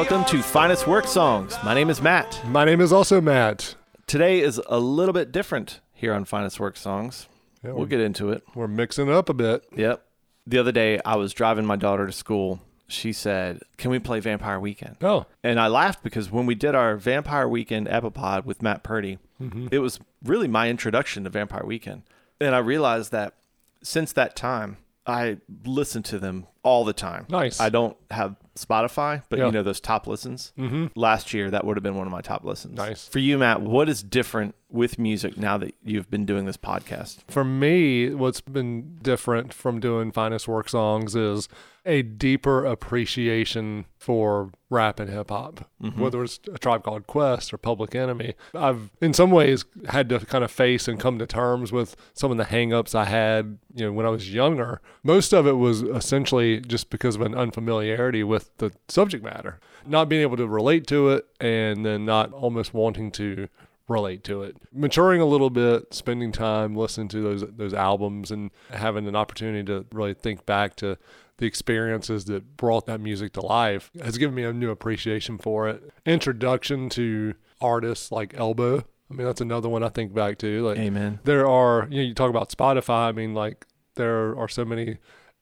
Welcome to Finest Work Songs. My name is Matt. My name is also Matt. Today is a little bit different here on Finest Work Songs. Yeah, We'll get into it. we're mixing up a bit. Yep. The other day, I was driving my daughter to school. She said, Can we play Vampire Weekend? Oh, And I laughed because when we did our Vampire Weekend Epipod with Matt Purdy, mm-hmm. it was really my introduction to Vampire Weekend. And I realized that since that time, I listen to them all the time. Nice. I don't have Spotify, but Yeah. you know those top listens. Mm-hmm. Last year, that would have been one of my top listens. Nice. For you, Matt, what is different with music now that you've been doing this podcast? for me, what's been different from doing Finest Work songs is a deeper appreciation for rap and hip hop, mm-hmm. whether it's a tribe called Quest or Public Enemy. I've, in some ways, had to kind of face and come to terms with some of the hangups I had, you know, when I was younger. Most of it was essentially just because of an unfamiliarity with the subject matter, not being able to relate to it, and then not almost wanting to relate to it. Maturing a little bit, spending time listening to those those albums and having an opportunity to really think back to the experiences that brought that music to life has given me a new appreciation for it. Introduction to artists like Elbow. I mean, that's another one I think back to. Like Amen. there are, you know, you talk about Spotify. I mean, like there are so many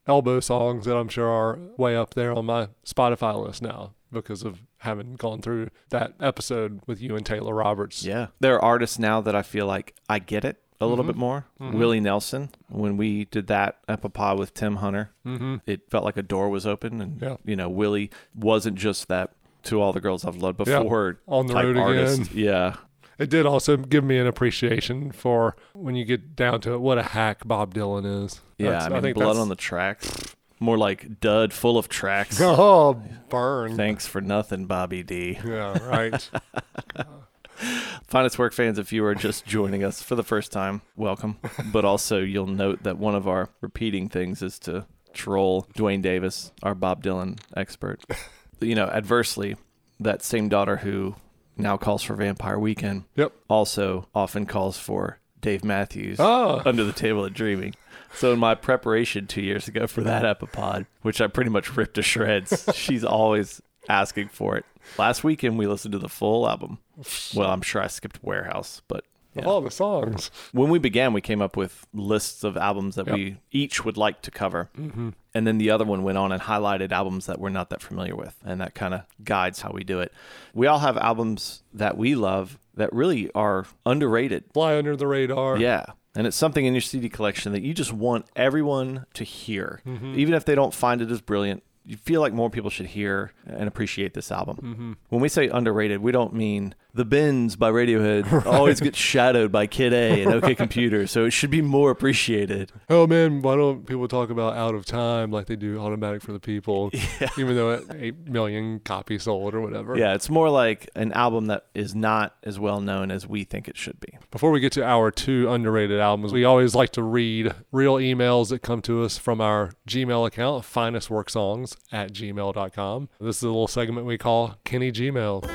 Elbow songs that I'm sure are way up there on my Spotify list now because of having gone through that episode with you and Taylor Roberts. Yeah. There are artists now that I feel like I get it a little Mm-hmm. bit more. Willie Nelson, when we did that Epipod with Tim Hunter, Mm-hmm. it felt like a door was open. And, Yeah. you know, Willie wasn't just that to all the girls I've loved Yeah. before On the road artist. again. Yeah. It did also give me an appreciation for when you get down to it, what a hack Bob Dylan is. Yeah. That's- I mean, blood on the tracks. More like dud full of tracks. Oh, burn. Thanks for nothing, Bobby D. Yeah, right. Finest Work fans, if you are just joining us for the first time, welcome. But also, you'll note that one of our repeating things is to troll Dwayne Davis, our Bob Dylan expert. You know, adversely, that same daughter who now calls for Vampire Weekend yep. also often calls for Dave Matthews Oh. under the table at Dreaming. So in my preparation two years ago for that epipod, which I pretty much ripped to shreds, she's always asking for it. Last weekend we listened to the full album. Well, I'm sure I skipped Warehouse, but yeah. all the songs. when we began, we came up with lists of albums that Yep. we each would like to cover. Mm-hmm. And then the other one went on and highlighted albums that we're not that familiar with. And that kind of guides how we do it. We all have albums that we love that really are underrated. Fly under the radar. Yeah. And it's something in your CD collection that you just want everyone to hear. Mm-hmm. Even if they don't find it as brilliant, you feel like more people should hear and appreciate this album. Mm-hmm. When we say underrated, we don't mean The Bends by Radiohead always gets shadowed by Kid A and OK Computer, so it should be more appreciated. Oh man, why don't people talk about Out of Time like they do Automatic for the People? Even though it eight million copies sold or whatever. Yeah, it's more like an album that is not as well known as we think it should be. Before we get to our two underrated albums, we always like to read real emails that come to us from our Gmail account, finestworksongs at gmail.com. This is a little segment we call Kenny Gmail.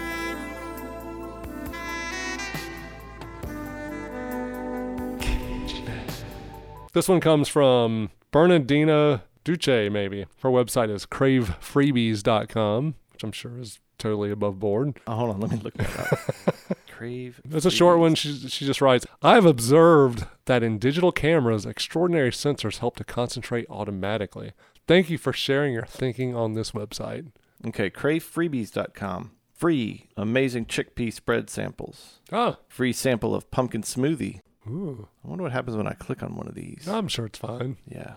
This one comes from Bernardina Duce, maybe. Her website is cravefreebies.com, which I'm sure is totally above board. Oh, hold on, let me look that up. Crave. It's a short one. She, she just writes I have observed that in digital cameras, extraordinary sensors help to concentrate automatically. Thank you for sharing your thinking on this website. Okay, cravefreebies.com. Free amazing chickpea spread samples. Oh, Free sample of pumpkin smoothie. ooh, I wonder what happens when I click on one of these. I'm sure it's fine. Yeah.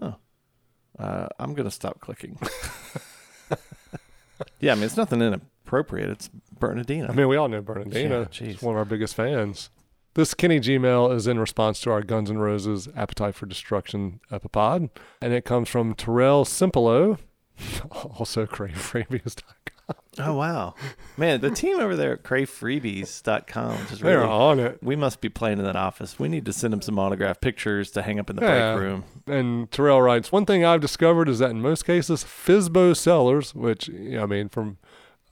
Huh. Uh, I'm going to stop clicking. yeah, I mean, it's nothing inappropriate. It's Bernardino. I mean, we all know Bernardina. Yeah. She's one of our biggest fans. This Kenny Gmail is in response to our Guns N' Roses Appetite for Destruction epipod, and it comes from Terrell Simpolo, also cravefreebies.com. oh, wow. Man, the team over there at cravefreebies.com is They're really. on it. We must be playing in that office. We need to send them some autographed pictures to hang up in the Yeah. break room. And Terrell writes, one thing I've discovered is that in most cases, Fizbo sellers, which, you know, I mean, from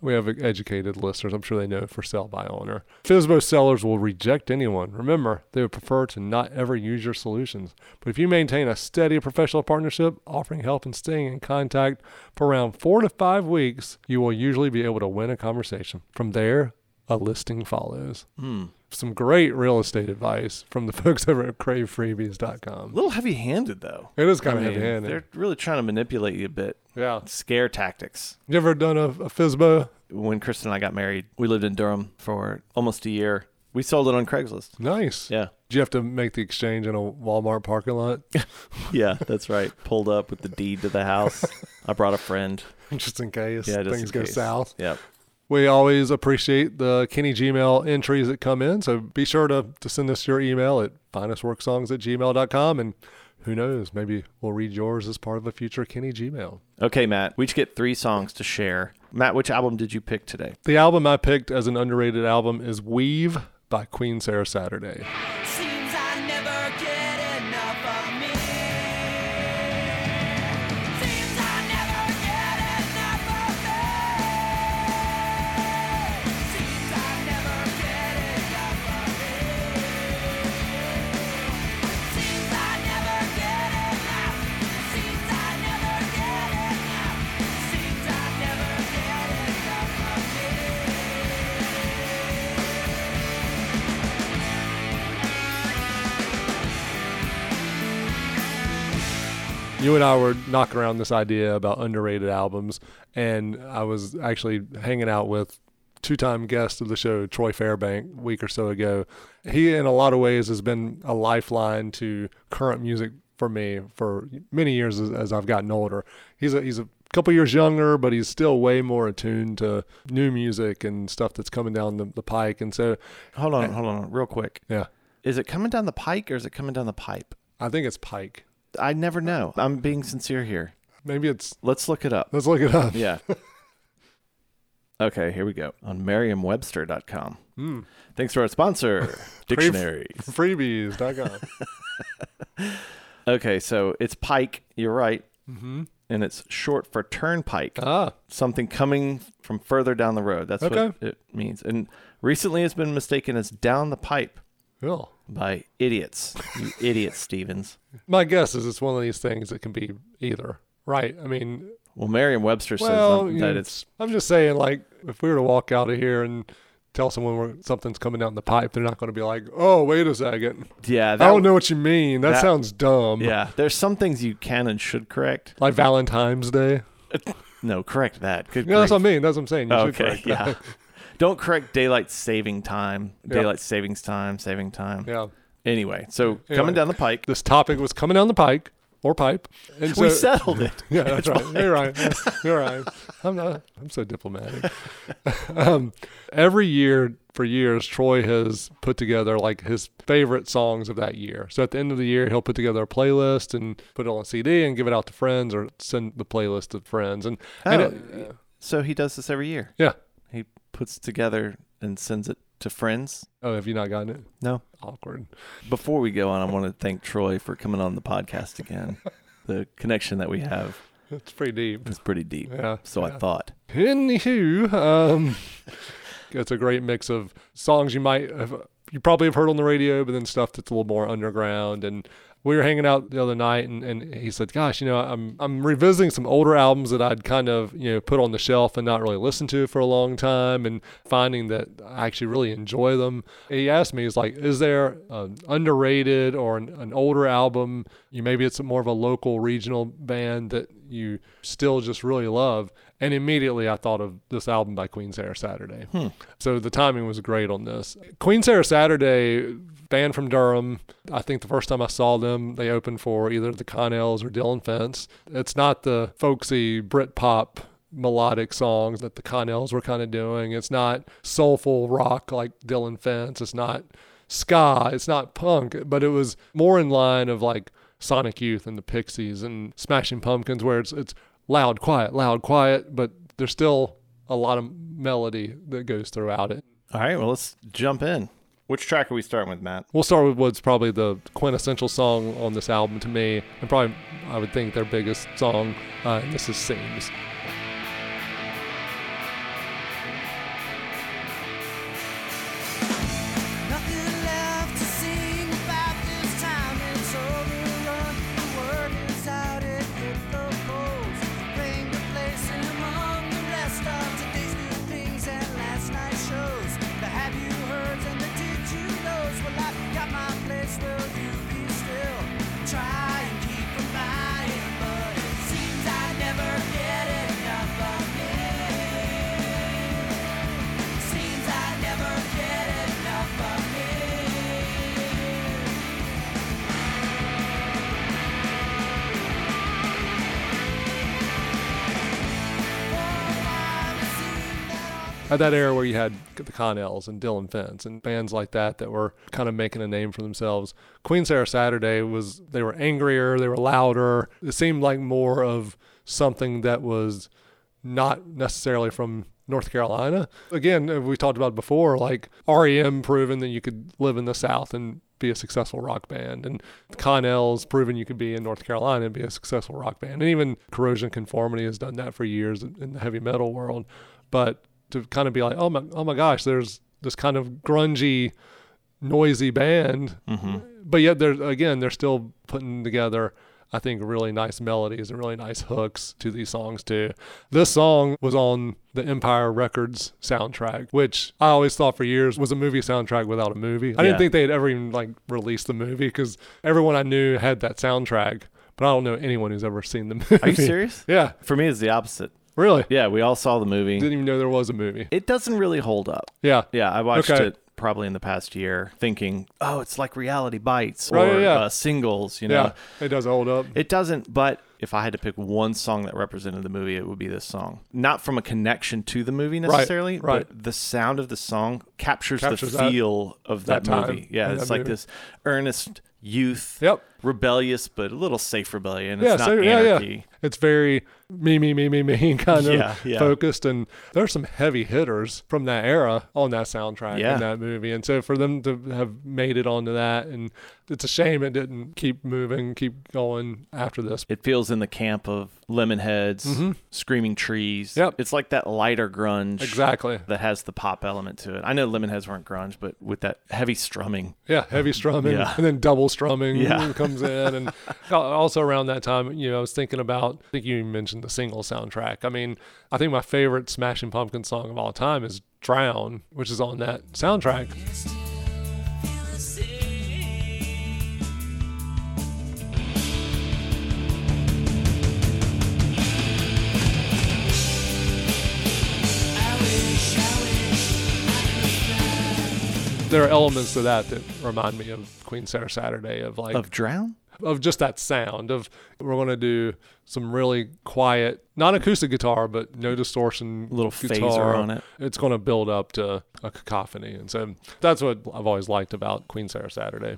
We have educated listeners. I'm sure they know for sale by owner. FSBO sellers will reject anyone. Remember, they would prefer to not ever use your solutions. But if you maintain a steady professional partnership, offering help and staying in contact for around four to five weeks, you will usually be able to win a conversation. From there, a listing follows. Hmm. Some great real estate advice from the folks over at cravefreebies.com. A little heavy handed, though. It is kind I of heavy handed. They're really trying to manipulate you a bit. Yeah. Scare tactics. You ever done a, a FSBO? When Kristen and I got married, we lived in Durham for almost a year. We sold it on Craigslist. Nice. Yeah. Did you have to make the exchange in a Walmart parking lot? Yeah, that's right. Pulled up with the deed to the house. I brought a friend. just in case Yeah, just things in go case. south. Yep. We always appreciate the Kenny Gmail entries that come in. So be sure to, to send us your email at finestworksongs at gmail.com. And who knows, maybe we'll read yours as part of a future Kenny Gmail. Okay, Matt. We each get three songs to share. Matt, which album did you pick today? The album I picked as an underrated album is Weave by Queen Sarah Saturday. You and I were knocking around this idea about underrated albums, and I was actually hanging out with two-time guest of the show, Troy Fairbank, a week or so ago. He, in a lot of ways, has been a lifeline to current music for me for many years as, as I've gotten older. He's a he's a couple years younger, but he's still way more attuned to new music and stuff that's coming down the, the pike. And so, Hold on, eh, hold on, real quick. yeah, Is it coming down the pike or is it coming down the pipe? I think it's Pike. I never know. I'm being sincere here. Maybe it's. Let's look it up. Let's look it up. Yeah. okay, here we go. On merriam-webster.com. Hmm. Thanks to our sponsor, Dictionary. Freebies.com. Okay, so it's pike. You're right. mm-hmm. And it's short for turnpike. Ah, Something coming from further down the road. That's Okay. what it means. And recently it's been mistaken as down the pipe cool. by idiots. You idiots, Stevens. My guess is it's one of these things that can be either. Right. I mean, Well, Merriam-Webster says well, that, you that know, it's I'm just saying, like, if we were to walk out of here and tell someone we're, something's coming down the pipe, they're not going to be like, "Oh, wait a second, yeah. I don't know what you mean. That, that- sounds dumb." Yeah, there's some things you can and should correct. Like Valentine's Day. No, correct that. Good Yeah, that's what I mean. That's what I'm saying. You oh, should okay, yeah. Don't correct daylight saving time, daylight savings time, saving time. yeah. Anyway, so Anyway. coming down the pike, This topic was coming down the pike or pipe. And we settled it. Yeah, that's right. You're right. You're right. I'm not. I'm so diplomatic. um, every year for years, Troy has put together like his favorite songs of that year. So at the end of the year, he'll put together a playlist and put it on a CD and give it out to friends or send the playlist to friends. And, and Oh, it- So he does this every year. yeah. He puts together and sends it to friends. Oh, have you not gotten it? No. Awkward. Before we go on, I want to thank Troy for coming on the podcast again. the connection that we have It's pretty deep. It's pretty deep. Yeah. So I thought. Anywho, um, it's a great mix of songs you might have, you probably have heard on the radio, but then stuff that's a little more underground. And we were hanging out the other night, and, and he said, "Gosh, you know, I'm I'm revisiting some older albums that I'd kind of you know put on the shelf and not really listened to for a long time, and finding that I actually really enjoy them." And he asked me, "He's like, is there an underrated or an, an older album? You maybe it's more of a local regional band that you still just really love?" And immediately I thought of this album by Queen Sarah Saturday. Hmm. So the timing was great on this. Queen Sarah Saturday, band from Durham. I think the first time I saw them, they opened for either the Connells or Dillon Fence. It's not the folksy Brit pop melodic songs that the Connells were kind of doing. It's not soulful rock like Dillon Fence. It's not ska. It's not punk, but it was more in line of like Sonic Youth and the Pixies and Smashing Pumpkins, where it's it's loud, quiet, loud, quiet, but there's still a lot of melody that goes throughout it. All right, well, let's jump in. Which track are we starting with, Matt? We'll start with what's probably the quintessential song on this album to me, and probably I would think their biggest song. Uh, and this is "Seems." Connells and Dillon Fence and bands like that that were kind of making a name for themselves. Queen Sarah Saturday was they were angrier, they were louder. It seemed like more of something that was not necessarily from North Carolina. Again, uh, we talked about before, like REM proving that you could live in the South and be a successful rock band, and Connell's proven you could be in North Carolina and be a successful rock band, and even Corrosion Conformity has done that for years in the heavy metal world. But to kind of be like, oh my, oh my gosh, there's this kind of grungy, noisy band, mm-hmm. but yet they're again they're still putting together I think really nice melodies and really nice hooks to these songs too. This song was on the Empire Records soundtrack, which I always thought for years was a movie soundtrack without a movie. I Yeah. didn't think they had ever even like released the movie because everyone I knew had that soundtrack, but I don't know anyone who's ever seen the movie. Are you serious? yeah, For me, it's the opposite. Really. Yeah, we all saw the movie. Didn't even know there was a movie. It doesn't really hold up. Yeah. Yeah, I watched Okay. it probably in the past year, thinking, "Oh, it's like reality bites or Right, yeah, yeah. Uh, singles." You know, Yeah, it does hold up. it doesn't. But if I had to pick one song that represented the movie, it would be this song. Not from a connection to the movie necessarily, right. but the sound of the song captures, Captures the that- feel of that, that time movie. Yeah, in it's that like movie. this earnest youth, Yep. Rebellious, but a little safe rebellion. It's yeah, not so, yeah, yeah. anarchy. It's very me, me, me, me, me kind of Yeah, yeah. focused. And there's some heavy hitters from that era on that soundtrack Yeah. in that movie. And so for them to have made it onto that, and it's a shame it didn't keep moving, keep going after this. It feels in the camp of Lemonheads, Screaming Trees. Mm-hmm. Yep. It's like that lighter grunge. Exactly. that has the pop element to it. I know Lemonheads weren't grunge, but with that heavy strumming. Yeah, heavy strumming Yeah. and then double strumming Yeah. comes in. And also around that time, you know, I was thinking about, I think you mentioned the single soundtrack. I mean, I think my favorite Smashing Pumpkins song of all time is Drown, which is on that soundtrack. There are elements to that that remind me of Queen Sarah Saturday, of like, Of Drown? of just that sound of we're going to do some really quiet non acoustic guitar but no distortion Little guitar phaser on it. it's going to build up to a cacophony and so that's what i've always liked about queen sarah saturday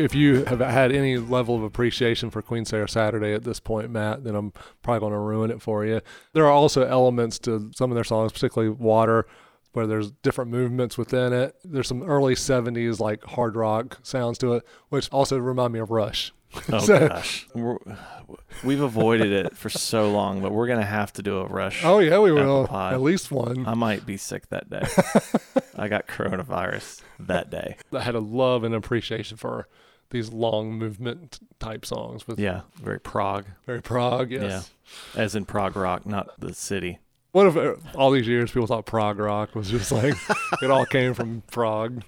if you have had any level of appreciation for Queen Sarah Saturday at this point, Matt, then I'm probably going to ruin it for you. There are also elements to some of their songs, particularly Water, where there's different movements within it. There's some early 70s like hard rock sounds to it, which also remind me of Rush. Oh So- gosh, we're, we've avoided it for so long, but we're gonna have to do a rush. Oh yeah, we will. pie. At least one. I might be sick that day. I got coronavirus that day. I had a love and appreciation for these long movement type songs with Yeah, very prog. very prog. Yes. Yeah, as in prog rock, not the city. What if uh, all these years people thought prog rock was just like it all came from Prague?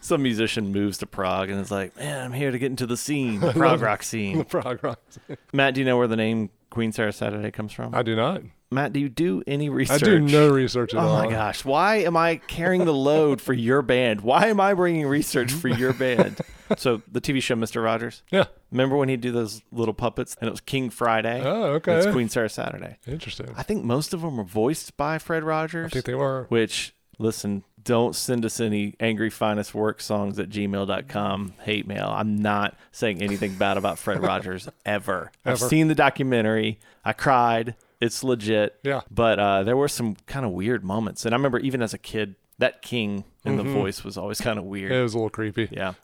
some musician moves to Prague and is like, "Man, I'm here to get into the scene, the prog rock scene." The prog rock. Matt, do you know where the name Queen Sarah Saturday comes from? I do not. Matt, do you do any research? I do no research at Oh all. Oh my gosh, why am I carrying the load for your band? Why am I bringing research for your band? so the TV show Mr. Rogers. Yeah. Remember when he'd do those little puppets and it was King Friday? Oh, okay. It's. Queen Sarah Saturday. Interesting. I think most of them were voiced by Fred Rogers. I think they were. which listen don't send us any angry finest work songs at gmail.com hate mail i'm not saying anything bad about fred rogers ever ever i've seen the documentary i cried it's legit Yeah. but uh, there were some kind of weird moments and i remember even as a kid that king in the voice was always kind of weird It was a little creepy. yeah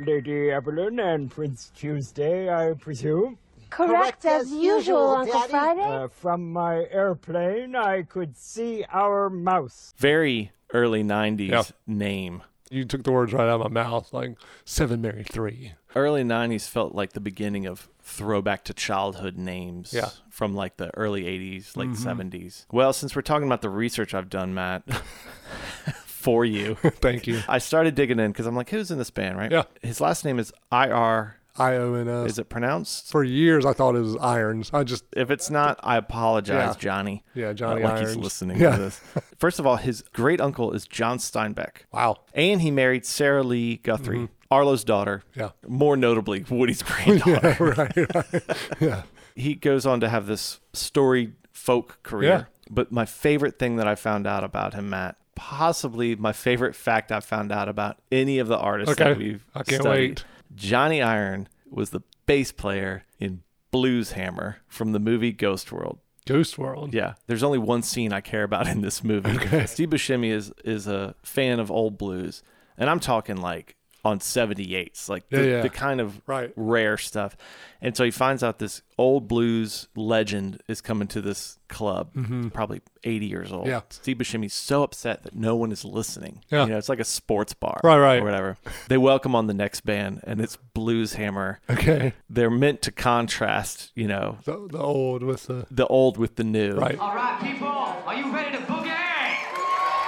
Lady Evelyn and Prince Tuesday, I presume. Correct as usual, Uncle Friday. Uh, from my airplane, I could see our mouse. very early 90s Yeah. name You took the words right out of my mouth, like Seven Mary Three. early 90s felt like the beginning of throwback to childhood names Yeah. from like the early 80s late mm-hmm. 70s well since we're talking about the research i've done matt for you Thank you. i started digging in because i'm like who's in this band right Yeah. his last name is ir I O N S. is it pronounced For years, I thought it was Irons. I just, if it's not i apologize Yeah. johnny yeah, Johnny Not like Irons. he's listening Yeah. to this first of all his great uncle is john steinbeck Wow. and he married sarah lee guthrie Mm-hmm. arlo's daughter Yeah. more notably woody's granddaughter right. right. Yeah. he goes on to have this storied folk career. Yeah. But my favorite thing that I found out about him, Matt, possibly my favorite fact I found out about any of the artists that Okay. we've I can't studied, wait. Johnny Irion was the bass player in Blues Hammer from the movie Ghost World. Ghost World. Yeah, there's only one scene I care about in this movie. Steve Buscemi is is a fan of old blues, and I'm talking like on 78s, like the, Yeah, yeah. the kind of Right. rare stuff. And so he finds out this old blues legend is coming to this club, probably 80 years old. Mm-hmm. Yeah. Steve Buscemi's so upset that no one is listening. Yeah. You know, it's like a sports bar Right, right. or whatever. They welcome on the next band, and it's Blues Hammer. Okay. They're meant to contrast, you know, The, the old with the. the old with the new. Right. All right, people, are you ready to boogie?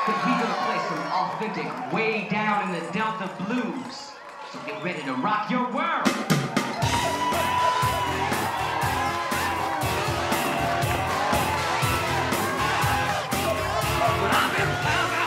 Because we gonna play some authentic, way down in the Delta blues. So get ready to rock your world. I've been plowing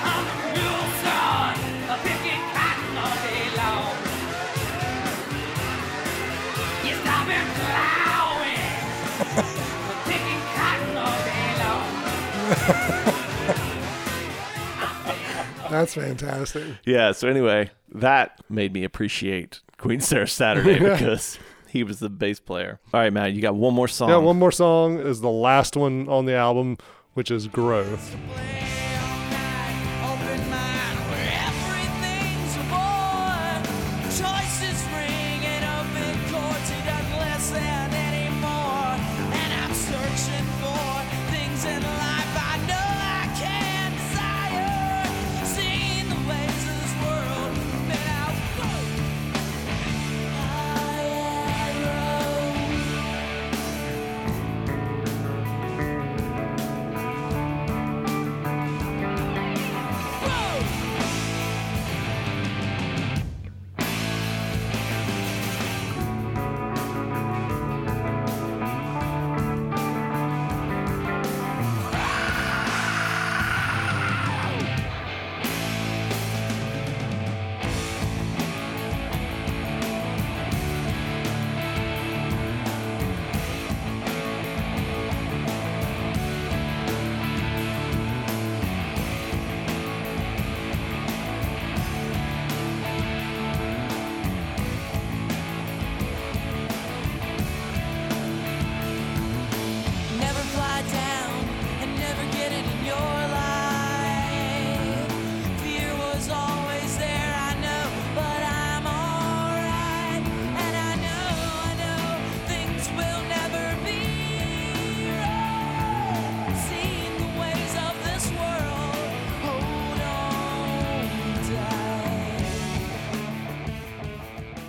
That's fantastic. Yeah. So anyway, that made me appreciate Queen Sarah Saturday because he was the bass player. All right, Matt, you got one more song. Yeah, one more song is the last one on the album, which is Growth.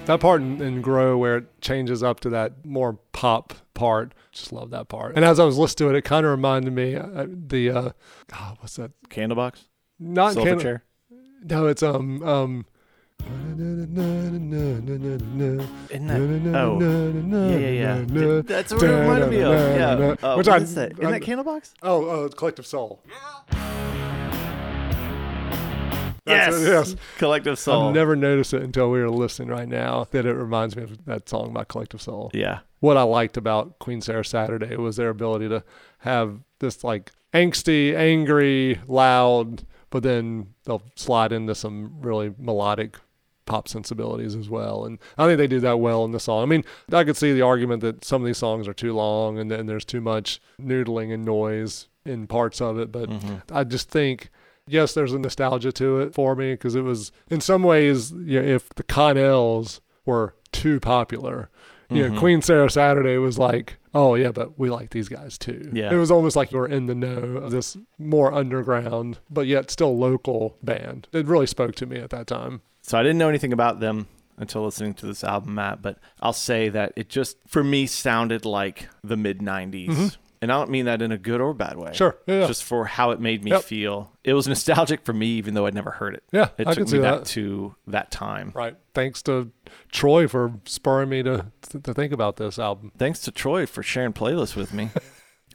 That part in, in Grow where it changes up to that more pop part. Just love that part. And as I was listening to it, it kind of reminded me uh, the uh, God, what's that? Candlebox, Not Can- Silverchair. No, it's um um Isn't that? Oh, yeah, yeah, yeah. That's what it reminded me of. Yeah. Uh, Which what I- is that? Isn't I- that Candlebox? Oh, uh, Collective Soul. Yes. That's it, yes. Collective Soul. I've never noticed it until we were listening right now that it reminds me of that song by Collective Soul. Yeah. What I liked about Queen Sarah Saturday was their ability to have this like angsty, angry, loud, but then they'll slide into some really melodic pop sensibilities as well. And I think they do that well in the song. I mean, I could see the argument that some of these songs are too long and then there's too much noodling and noise in parts of it, but mm-hmm. I just think yes, there's a nostalgia to it for me because it was in some ways, you know, if the Connells were too popular, you Mm-hmm. know, Queen Sarah Saturday was like, oh yeah, but we like these guys too. Yeah. it was almost like you were in the know of this more underground but yet still local band. It really spoke to me at that time. So I didn't know anything about them until listening to this album, Matt. But I'll say that it just, for me, sounded like the mid '90s, and I don't mean that in a good or bad way. Sure, yeah, yeah. Just for how it made me Yep. feel. It was nostalgic for me, even though I'd never heard it. Yeah, it I took me back that. to that time. Right. Thanks to Troy for spurring me to to think about this album. Thanks to Troy for sharing playlists with me.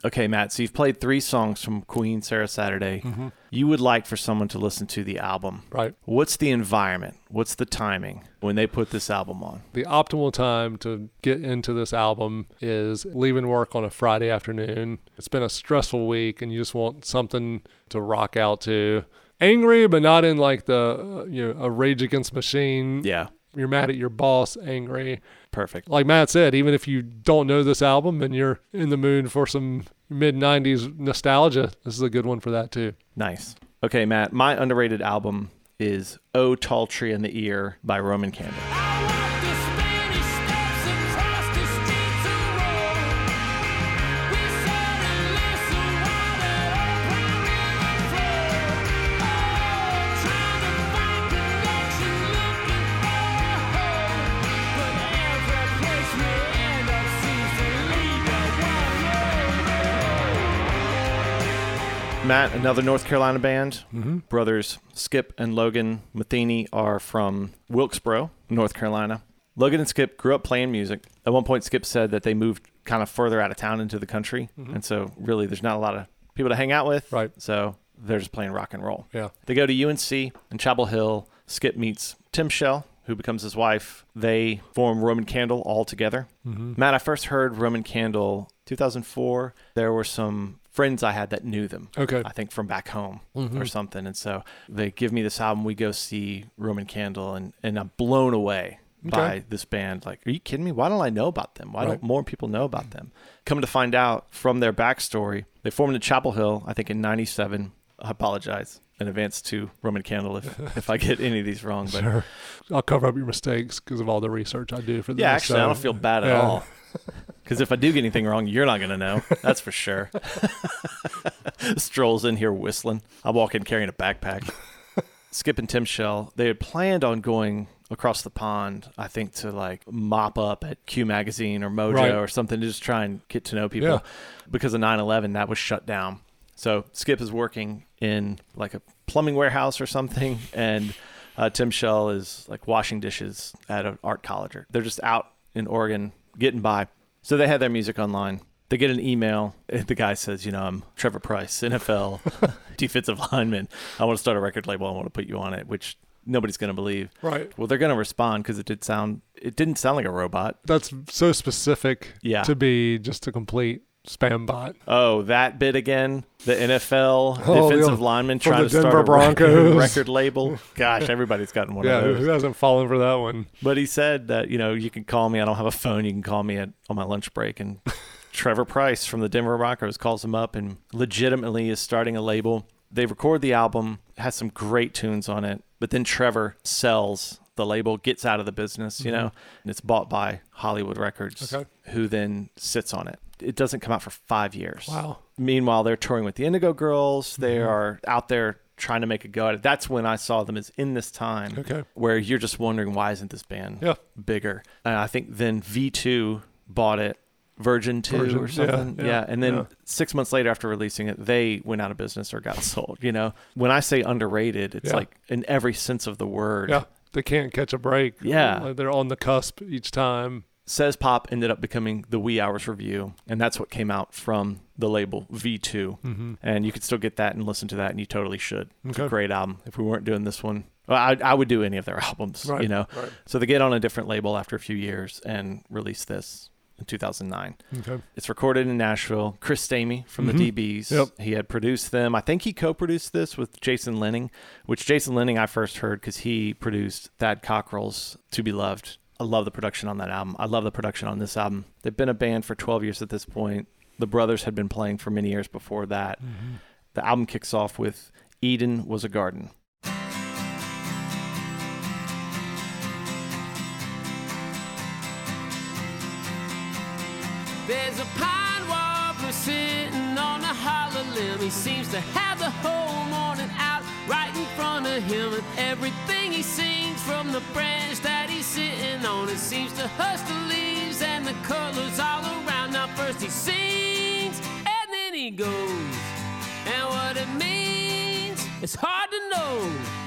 okay, Matt. So you've played three songs from Queen Sarah Saturday. Mm-hmm. You would like for someone to listen to the album. Right. What's the environment? What's the timing when they put this album on? The optimal time to get into this album is leaving work on a Friday afternoon. It's been a stressful week and you just want something to rock out to. Angry, but not in like the, uh, you know, a rage against machine. Yeah, You're mad at your boss, angry. Perfect. Like Matt said, even if you don't know this album and you're in the mood for some mid 90s nostalgia, this is a good one for that too. Nice. Okay, Matt. My underrated album is "Oh Tall Tree in the Ear" by Roman Candle. Matt, another North Carolina band. Mm-hmm. Brothers Skip and Logan Matheny are from Wilkesboro, North Carolina. Logan and Skip grew up playing music. At one point, Skip said that they moved kind of further out of town into the country, and so really, there's not a lot of people to hang out with. Mm-hmm. Right. So they're just playing rock and roll. Yeah. They go to UNC in Chapel Hill. Skip meets Timshel, who becomes his wife. They form Roman Candle all together. Mm-hmm. Matt, I first heard Roman Candle 2004. There were some friends I had that knew them. Okay. I think from back home Mm-hmm. or something. And so they give me this album. We go see Roman Candle, and, and I'm blown away by this band. Like, are you kidding me? Why don't I know about them? Why Right. don't more people know about them? Come to find out from their backstory, they formed in Chapel Hill, I think in 97. I apologize in advance to Roman Candle if, if I get any of these wrong. But Sure. I'll cover up your mistakes because of all the research I do for this. yeah, actually, I don't feel bad at yeah. all. Because if I do get anything wrong, you're not going to know. That's for sure. Strolls in here whistling. I walk in carrying a backpack. Skip and Timshel, they had planned on going across the pond, I think, to like mop up at Q Magazine or Mojo Right. or something to just try and get to know people. Yeah. Because of 9 11, that was shut down. So Skip is working in like a plumbing warehouse or something, and uh, Timshel is like washing dishes at an art college. Or They're just out in Oregon getting by. So they had their music online. They get an email. The guy says, You know, I'm Trevor Price, NFL defensive lineman. I want to start a record label. I want to put you on it, which nobody's going to believe. Right. Well, they're going to respond because it did sound, it didn't sound like a robot. That's so specific Yeah. to be just a complete spam bot. Oh, that bit again. The NFL Oh, defensive yeah. lineman From trying the to start Denver a record, Broncos. record label. Gosh, everybody's gotten one Yeah, of those. who hasn't fallen for that one? But he said that you know you can call me. I don't have a phone. You can call me at on my lunch break. And Trevor Price from the Denver Broncos calls him up and legitimately is starting a label. They record the album, has some great tunes on it, but then Trevor sells the label, gets out of the business, you know, and it's bought by Hollywood Records, Mm-hmm. Okay. who then sits on it. It doesn't come out for five years. Wow. Meanwhile, they're touring with the Indigo Girls. They Mm-hmm. are out there trying to make a go at it. That's when I saw them as in this time Okay. where you're just wondering why isn't this band Yeah. bigger? And I think then V2 bought it, Virgin 2 Virgin, or something. Yeah, yeah, And then yeah. six months later after releasing it, they went out of business or got sold. You know, when I say underrated, it's Yeah. like in every sense of the word. Yeah. they can't catch a break. Yeah. They're on the cusp each time. Says Pop ended up becoming the Wee Hours Revue, and that's what came out from the label V2. Mm-hmm. And you could still get that and listen to that, and you totally should. It's a Okay. great album. If we weren't doing this one, well, I, I would do any of their albums, Right, you know. right. So they get on a different label after a few years and release this in 2009. Okay. It's recorded in Nashville. Chris Stamey from the DBs. Mm-hmm. Yep. He had produced them. I think he co-produced this with Jason Lehning, which Jason Lehning I first heard because he produced Thad Cockrell's "To Be Loved." I love the production on that album. I love the production on this album. They've been a band for 12 years at this point. The brothers had been playing for many years before that. Mm-hmm. The album kicks off with "Eden Was a Garden." There's a pine warbler sitting on a hollow limb. He seems to have the whole morning out right in front of him. Everything he sings from the branch that he's sitting on, it seems to hush the leaves and the colors all around. Now, first he sings and then he goes. And what it means, it's hard to know.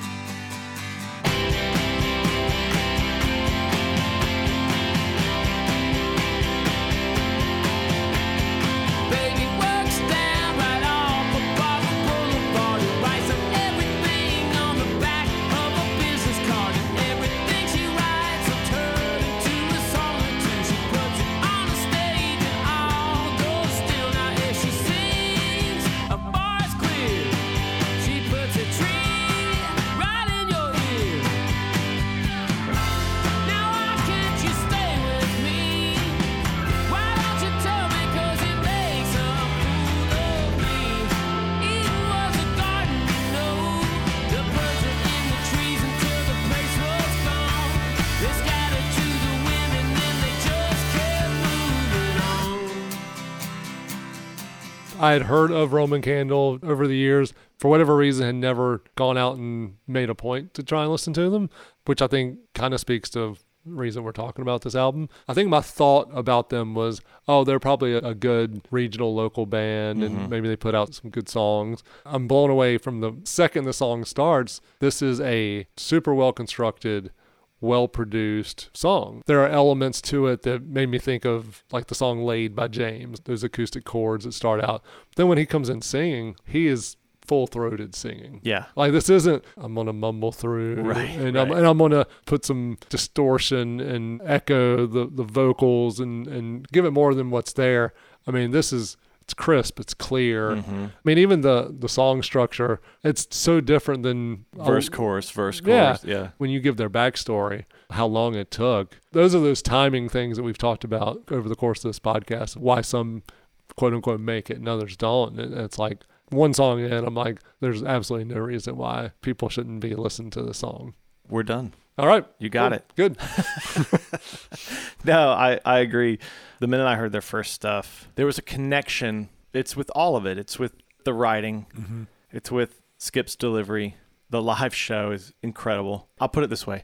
I had heard of Roman Candle over the years. For whatever reason, had never gone out and made a point to try and listen to them, which I think kind of speaks to the reason we're talking about this album. I think my thought about them was, oh, they're probably a, a good regional local band and mm-hmm. maybe they put out some good songs. I'm blown away from the second the song starts. This is a super well constructed well produced song. There are elements to it that made me think of like the song Laid by James, those acoustic chords that start out. Then when he comes in singing, he is full throated singing. Yeah. Like this isn't I'm gonna mumble through Right, and I'm and I'm gonna put some distortion and echo the, the vocals and, and give it more than what's there. I mean this is it's crisp, it's clear. Mm-hmm. I mean even the the song structure, it's so different than Verse, chorus, verse, yeah. chorus. Yeah. When you give their backstory, how long it took. Those are those timing things that we've talked about over the course of this podcast. Why some quote unquote make it and others don't. And it's like one song in, I'm like, there's absolutely no reason why people shouldn't be listening to the song. We're done. All right. You got Good. it. Good. No, I, I agree. The minute I heard their first stuff, there was a connection. It's with all of it. It's with the writing. Mm-hmm. It's with Skip's delivery. The live show is incredible. I'll put it this way: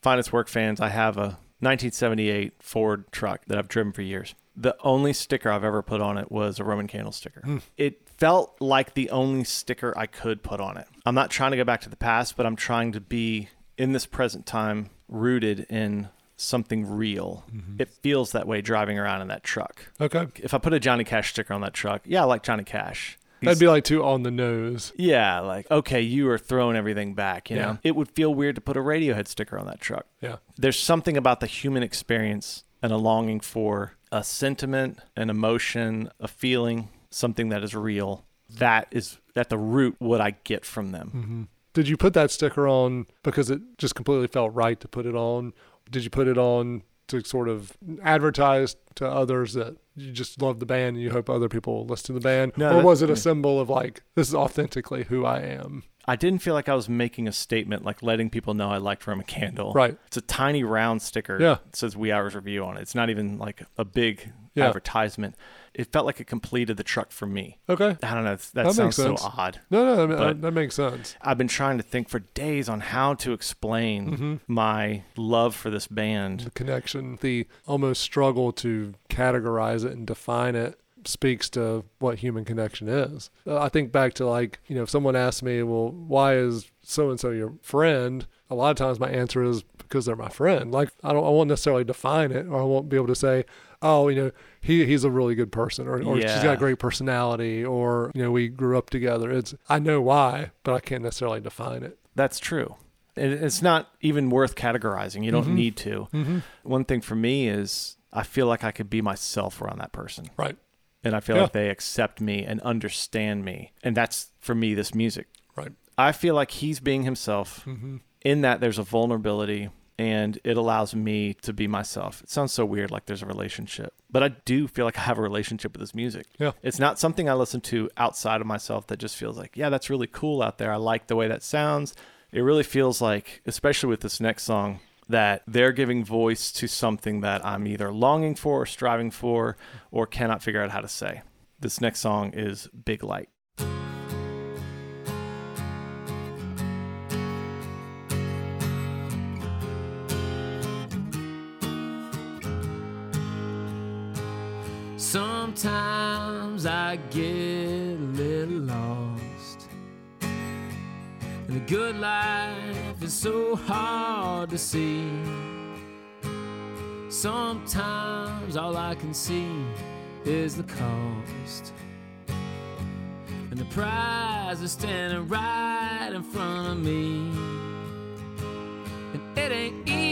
Finest Work fans, I have a 1978 Ford truck that I've driven for years. The only sticker I've ever put on it was a Roman candle sticker. Hmm. It felt like the only sticker I could put on it. I'm not trying to go back to the past, but I'm trying to be in this present time rooted in something real. Mm-hmm. It feels that way driving around in that truck. Okay. If I put a Johnny Cash sticker on that truck, yeah, I like Johnny Cash. That'd be like too on the nose. Yeah, like okay, you are throwing everything back. You Yeah. know, it would feel weird to put a Radiohead sticker on that truck. Yeah. There's something about the human experience and a longing for a sentiment, an emotion, a feeling, something that is real. That is at the root what I get from them. Did you put that sticker on because it just completely felt right to put it on? Did you put it on to sort of advertise to others that you just love the band and you hope other people will listen to the band? No, or was it a symbol of like, this is authentically who I am? I didn't feel like I was making a statement, like letting people know I liked Roman Candle. Right. It's a tiny round sticker. Yeah. It says Wee Hours Revue on it. It's not even like a big Yeah. advertisement. It felt like it completed the truck for me. Okay. I don't know. That, that sounds so odd. No, no, that, But- that makes sense. I've been trying to think for days on how to explain Mm-hmm. my love for this band. The connection, the almost struggle to categorize it and define it speaks to what human connection is. Uh, I think back to like, you know, if someone asked me, well, why is so and so your friend? A lot of times my answer is because they're my friend. Like I don't, I won't necessarily define it, or I won't be able to say, oh, you know, he he's a really good person, or, or she's Yeah. got a great personality, or you know, we grew up together. It's I know why, but I can't necessarily define it. That's true. It, it's not even worth categorizing. You don't Mm-hmm. need to. One thing for me is I feel like I could be myself around that person. Right. And I feel Yeah. like they accept me and understand me. And that's for me this music. Right. I feel like he's being himself. Mm-hmm. In that there's a vulnerability and it allows me to be myself. It sounds so weird like there's a relationship. But I do feel like I have a relationship with this music. Yeah. It's not something I listen to outside of myself that just feels like, yeah, that's really cool out there. I like the way that sounds. It really feels like, especially with this next song, that they're giving voice to something that I'm either longing for or striving for or cannot figure out how to say. This next song is Big Light. Sometimes I get a little lost. And the good life is so hard to see. Sometimes all I can see is the cost. And the prize is standing right in front of me. And it ain't easy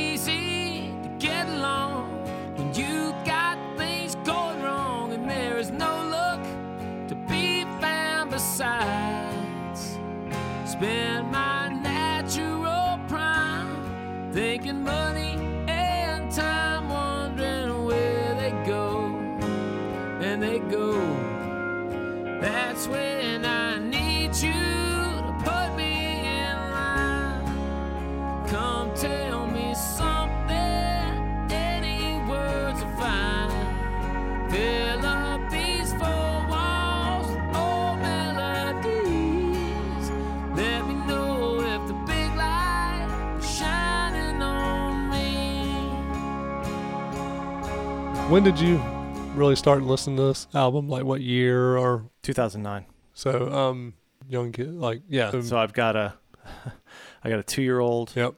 When did you really start listening to this album? Like what year or 2009. so? Um, young kid, like yeah. So I've got a I got a 2-year-old yep.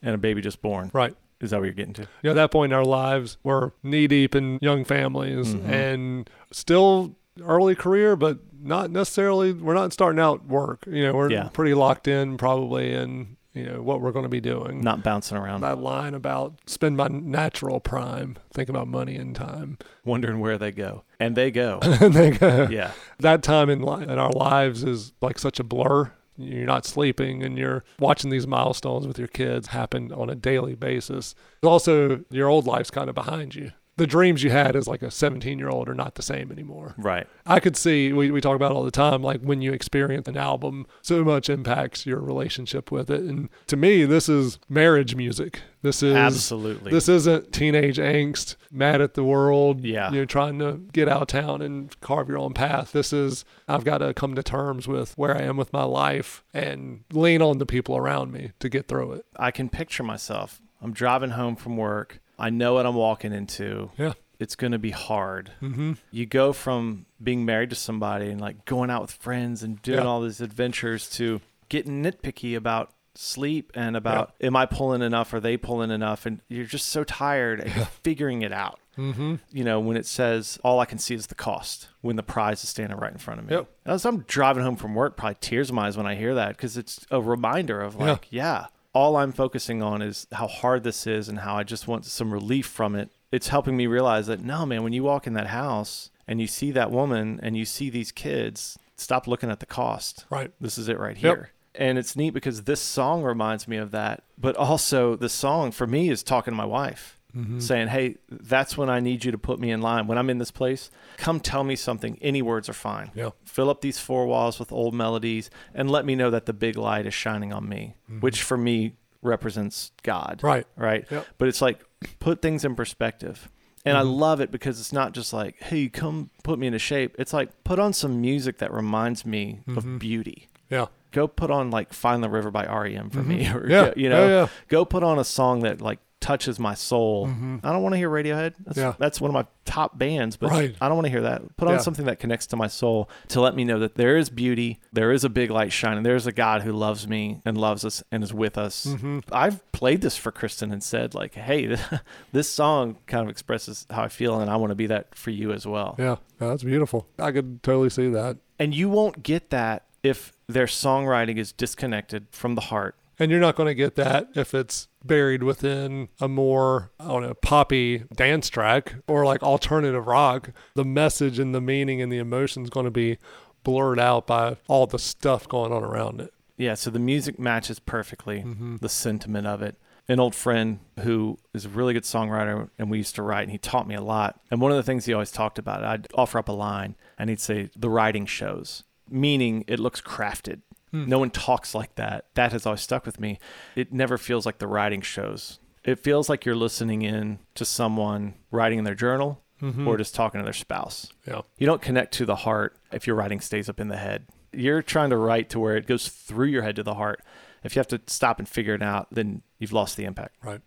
and a baby just born. Right. Is that what you're getting to? Yeah. at that point in our lives, we're knee deep in young families Mhm. and still early career, but not necessarily. We're not starting out work. You know, we're Yeah. pretty locked in probably in you know what we're going to be doing. Not bouncing around, that line about spend my natural prime, think about money and time. wondering where they go. And they go. and they go, yeah. that time in, li- in our lives is like such a blur. You're not sleeping and you're watching these milestones with your kids happen on a daily basis. Also, your old life's kind of behind you. The dreams you had as like a 17 year old are not the same anymore. Right. I could see, we, we talk about it all the time, like when you experience an album, so much impacts your relationship with it. And to me, this is marriage music. This is Absolutely. This isn't teenage angst, mad at the world, Yeah. you know, trying to get out of town and carve your own path. This is I've got to come to terms with where I am with my life and lean on the people around me to get through it. I can picture myself. I'm driving home from work. I know what I'm walking into. Yeah. It's going to be hard. Mm-hmm. You go from being married to somebody and like going out with friends and doing Yeah. all these adventures to getting nitpicky about sleep and about am I pulling enough? Are they pulling enough? And you're just so tired and figuring it out. Mm-hmm. You know, when it says all I can see is the cost when the prize is standing right in front of me. Yep. As I'm driving home from work, probably tears in my eyes when I hear that because it's a reminder of like, yeah, all I'm focusing on is how hard this is and how I just want some relief from it. It's helping me realize that no, man, when you walk in that house and you see that woman and you see these kids, stop looking at the cost. Right. This is it right here. Yep. And it's neat because this song reminds me of that. But also, the song for me is talking to my wife, Mm-hmm. saying, Hey, that's when I need you to put me in line. When I'm in this place, come tell me something. Any words are fine. Yeah. Fill up these four walls with old melodies and let me know that the big light is shining on me, which for me represents God. Mm-hmm. Right. Right. Yep. But it's like, put things in perspective. And I love it because it's not just like, hey, come put me into shape. It's like, put on some music that reminds me of beauty Yeah. go put on like Find the River by REM for me or Mm-hmm. Yeah. you know Yeah, yeah. go put on a song that like touches my soul. I don't want to hear Radiohead. That's Yeah. that's one of my top bands, but Right. I don't want to hear that. Put on Yeah. something that connects to my soul to let me know that there is beauty, there is a big light shining, there's a God who loves me and loves us and is with us. Mm-hmm. I've played this for Kristen and said like, "Hey, this song kind of expresses how I feel, and I want to be that for you as well." Yeah, yeah, that's beautiful. I could totally see that. And you won't get that if their songwriting is disconnected from the heart. And you're not going to get that if it's buried within a more, I don't know, poppy dance track or like alternative rock. The message and the meaning and the emotion is going to be blurred out by all the stuff going on around it. Yeah, so the music matches perfectly mm-hmm. the sentiment of it. An old friend who is a really good songwriter, and we used to write, and he taught me a lot. And one of the things he always talked about, I'd offer up a line, and he'd say, The writing shows, meaning it looks crafted. Hmm. No one talks like that. That has always stuck with me. It never feels like the writing shows. It feels like you're listening in to someone writing in their journal mm-hmm. or just talking to their spouse. Yeah. You don't connect to the heart if your writing stays up in the head. You're trying to write to where it goes through your head to the heart. If you have to stop and figure it out, then you've lost the impact. Right.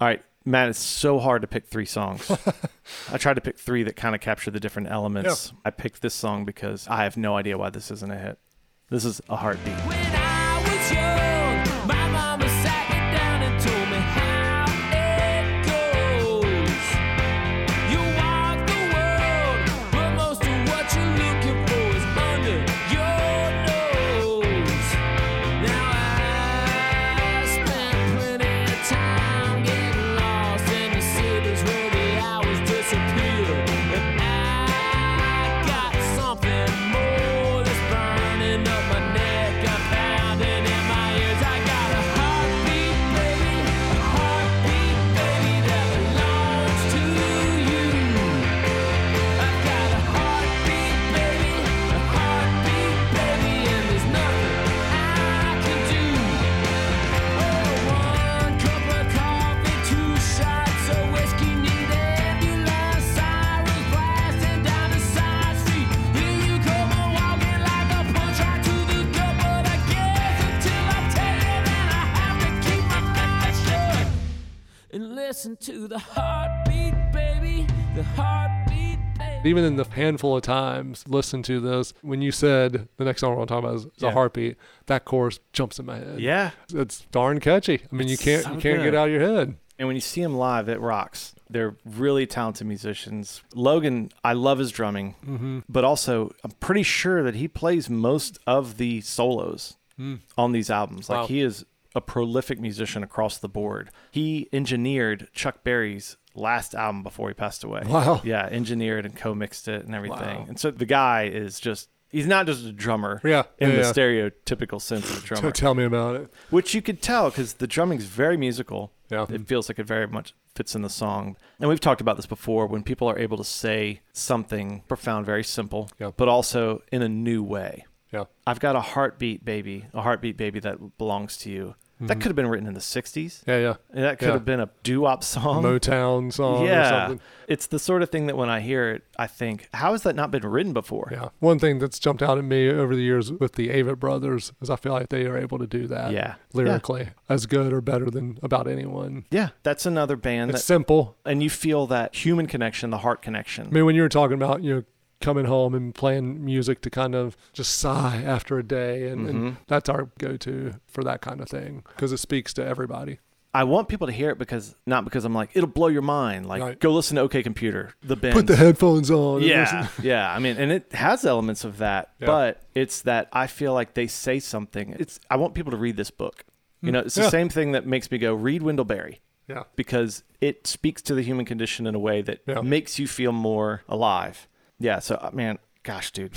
All right, Matt, it's so hard to pick three songs. I tried to pick three that kind of capture the different elements. I picked this song because I have no idea why this isn't a hit. This is a heartbeat. Even in the handful of times, listen to this. When you said the next song we're going to talk about is, is Yeah. a heartbeat, that chorus jumps in my head. Yeah. It's darn catchy. I mean, you can't so you can't good. get out of your head. And when you see them live, it rocks. They're really talented musicians. Logan, I love his drumming, Mm-hmm. but also I'm pretty sure that he plays most of the solos on these albums. Like Mm. Wow. he is a prolific musician across the board. He engineered Chuck Berry's last album before he passed away. Wow. Yeah, engineered and co-mixed it and everything. Wow. And so the guy is just he's not just a drummer Yeah, in yeah, the yeah. stereotypical sense of a drummer. So tell me about it. Which you could tell because the drumming's very musical. Yeah. It feels like it very much fits in the song. And we've talked about this before when people are able to say something profound, very simple, Yeah. but also in a new way. Yeah. I've got a heartbeat baby, a heartbeat baby that belongs to you. That mm-hmm. could have been written in the 60s. Yeah, yeah. And that could Yeah. have been a doo wop song. Motown song or yeah. something. It's the sort of thing that when I hear it, I think, how has that not been written before? Yeah. One thing that's jumped out at me over the years with the Avett brothers is I feel like they are able to do that Yeah. lyrically as good or better than about anyone. Yeah. That's another band It's that, simple. and you feel that human connection, the heart connection. I mean, when you were talking about, you know, coming home and playing music to kind of just sigh after a day, and, Mm-hmm. and that's our go to for that kind of thing because it speaks to everybody. I want people to hear it because not because I'm like it'll blow your mind. Like Right. go listen to OK Computer, the band. Put the headphones on. yeah, yeah. I mean, and it has elements of that, Yeah. but it's that I feel like they say something. It's I want people to read this book. You know, it's the Mm. Yeah. same thing that makes me go read Wendell Berry Yeah. because it speaks to the human condition in a way that Yeah. makes you feel more alive. Yeah. So uh, man, gosh, dude,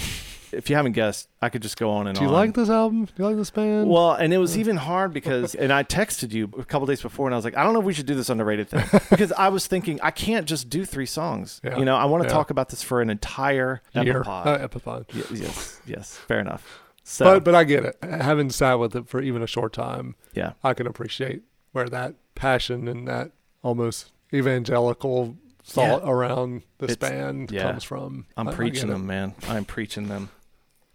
if you haven't guessed, I could just go on and on. Do you on. like this album? Do you like this band? Well, and it was even hard because, and I texted you a couple days before, and I was like, I don't know if we should do this underrated thing because I was thinking I can't just do three songs. Yeah. You know, I want to Yeah. talk about this for an entire Year. epipod. Uh, Epipod. Y- yes, yes, fair enough. So, But but I get it. Having sat with it for even a short time, yeah, I can appreciate where that passion and that almost evangelical thought around this It's- band yeah. comes from. I'm I- I preaching it. them, man. I'm preaching them.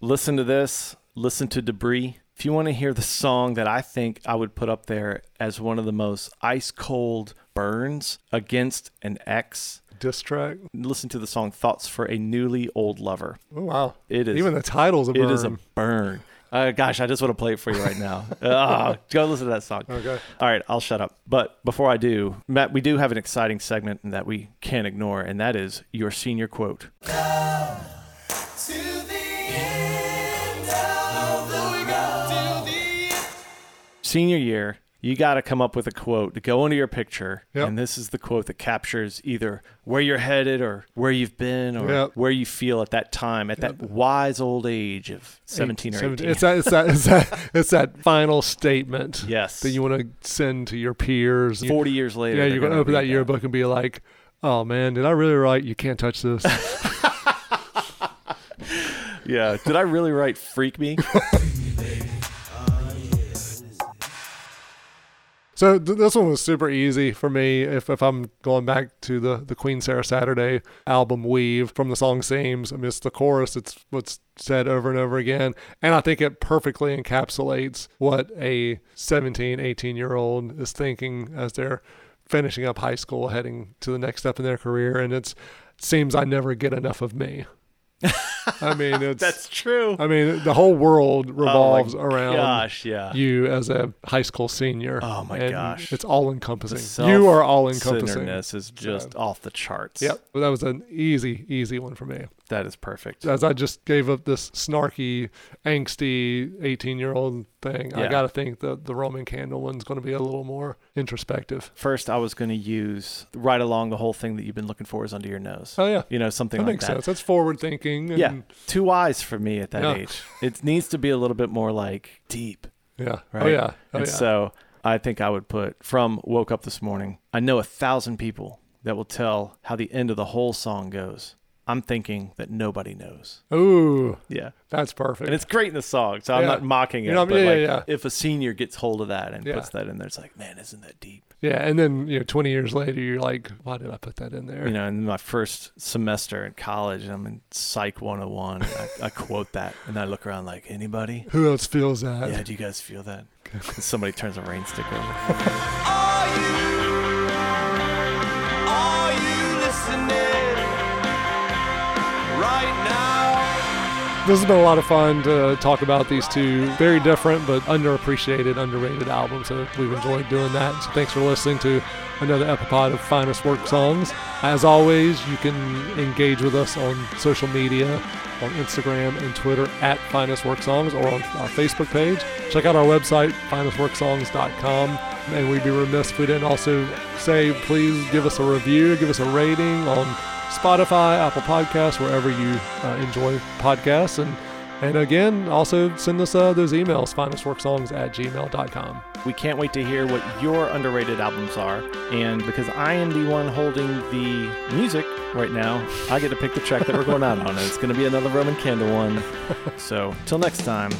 Listen to this. Listen to Debris. If you want to hear the song that I think I would put up there as one of the most ice cold burns against an ex, diss track. Listen to the song "Thoughts for a Newly Old Lover." Oh wow. It is Even the title's a burn. It is a burn. Uh, gosh, I just want to play it for you right now. Ah, go listen to that song. Okay. All right, I'll shut up. But before I do, Matt, we do have an exciting segment that we can't ignore, and that is your senior quote. Senior year, you got to come up with a quote to go into your picture. Yep. And this is the quote that captures either where you're headed or where you've been or Yep. where you feel at that time, at that wise old age of 17 or 18. It's that, it's that, it's that, it's that final statement. Yes. That you want to send to your peers. You- 40 years later. yeah, you're going to open that read yearbook and be like, oh man, did I really write you can't touch this? Yeah. Did I really write Freak Me? So th- this one was super easy for me. If, if I'm going back to the, the Queen Sarah Saturday album Weave from the song Seems, I mean, it's the chorus. It's what's said over and over again. And I think it perfectly encapsulates what a 17, 18 year old is thinking as they're finishing up high school, heading to the next step in their career. And it's seems I never get enough of me. I mean, it's That's true. I mean, the whole world oh revolves oh around Gosh, yeah. you as a high school senior. Oh my gosh. It's all encompassing. You are all encompassing. Centeredness is just off the charts. Yep. Well, that was an easy, easy one for me. That is perfect. As I just gave up this snarky, angsty 18 year old thing, yeah. I got to think that the Roman candle one's going to be a little more introspective. First, I was going to use right along the whole thing that you've been looking for is under your nose. Oh, yeah. You know, something That like makes that. sense. That's forward thinking. And, Yeah. Too wise for me at that Yeah. age. It needs to be a little bit more like deep, Yeah. Oh, right? Oh, yeah. Oh, and yeah. so I think I would put from Woke Up This Morning. I know a thousand people that will tell how the end of the whole song goes. I'm thinking that nobody knows. Ooh, Yeah. that's perfect. And it's great in the song, so I'm Yeah. not mocking it. You know, but yeah, like, yeah, yeah. if a senior gets hold of that and Yeah. puts that in there, it's like, man, isn't that deep? yeah. And then, you know, 20 years later, you're like, why did I put that in there? You know, in my first semester in college, I'm in Psych 101. I, I quote that, and I look around like, anybody? Who else feels that? Yeah, do you guys feel that? Somebody turns a rain stick over. This has been a lot of fun to talk about these two very different but underappreciated, underrated albums. So we've enjoyed doing that. So thanks for listening to another Epipod of Finest Work Songs. As always, you can engage with us on social media, on Instagram and Twitter at Finest Work Songs or on our Facebook page. Check out our website, finestworksongs.com. And we'd be remiss if we didn't also say please give us a review, give us a rating on Spotify, Apple Podcasts, wherever you uh, enjoy podcasts. And and again, also send us uh, those emails, finestworksongs at gmail.com. We can't wait to hear what your underrated albums are. And because I am the one holding the music right now, I get to pick the track that we're going out on. It's going to be another Roman Candle one. So, till next time.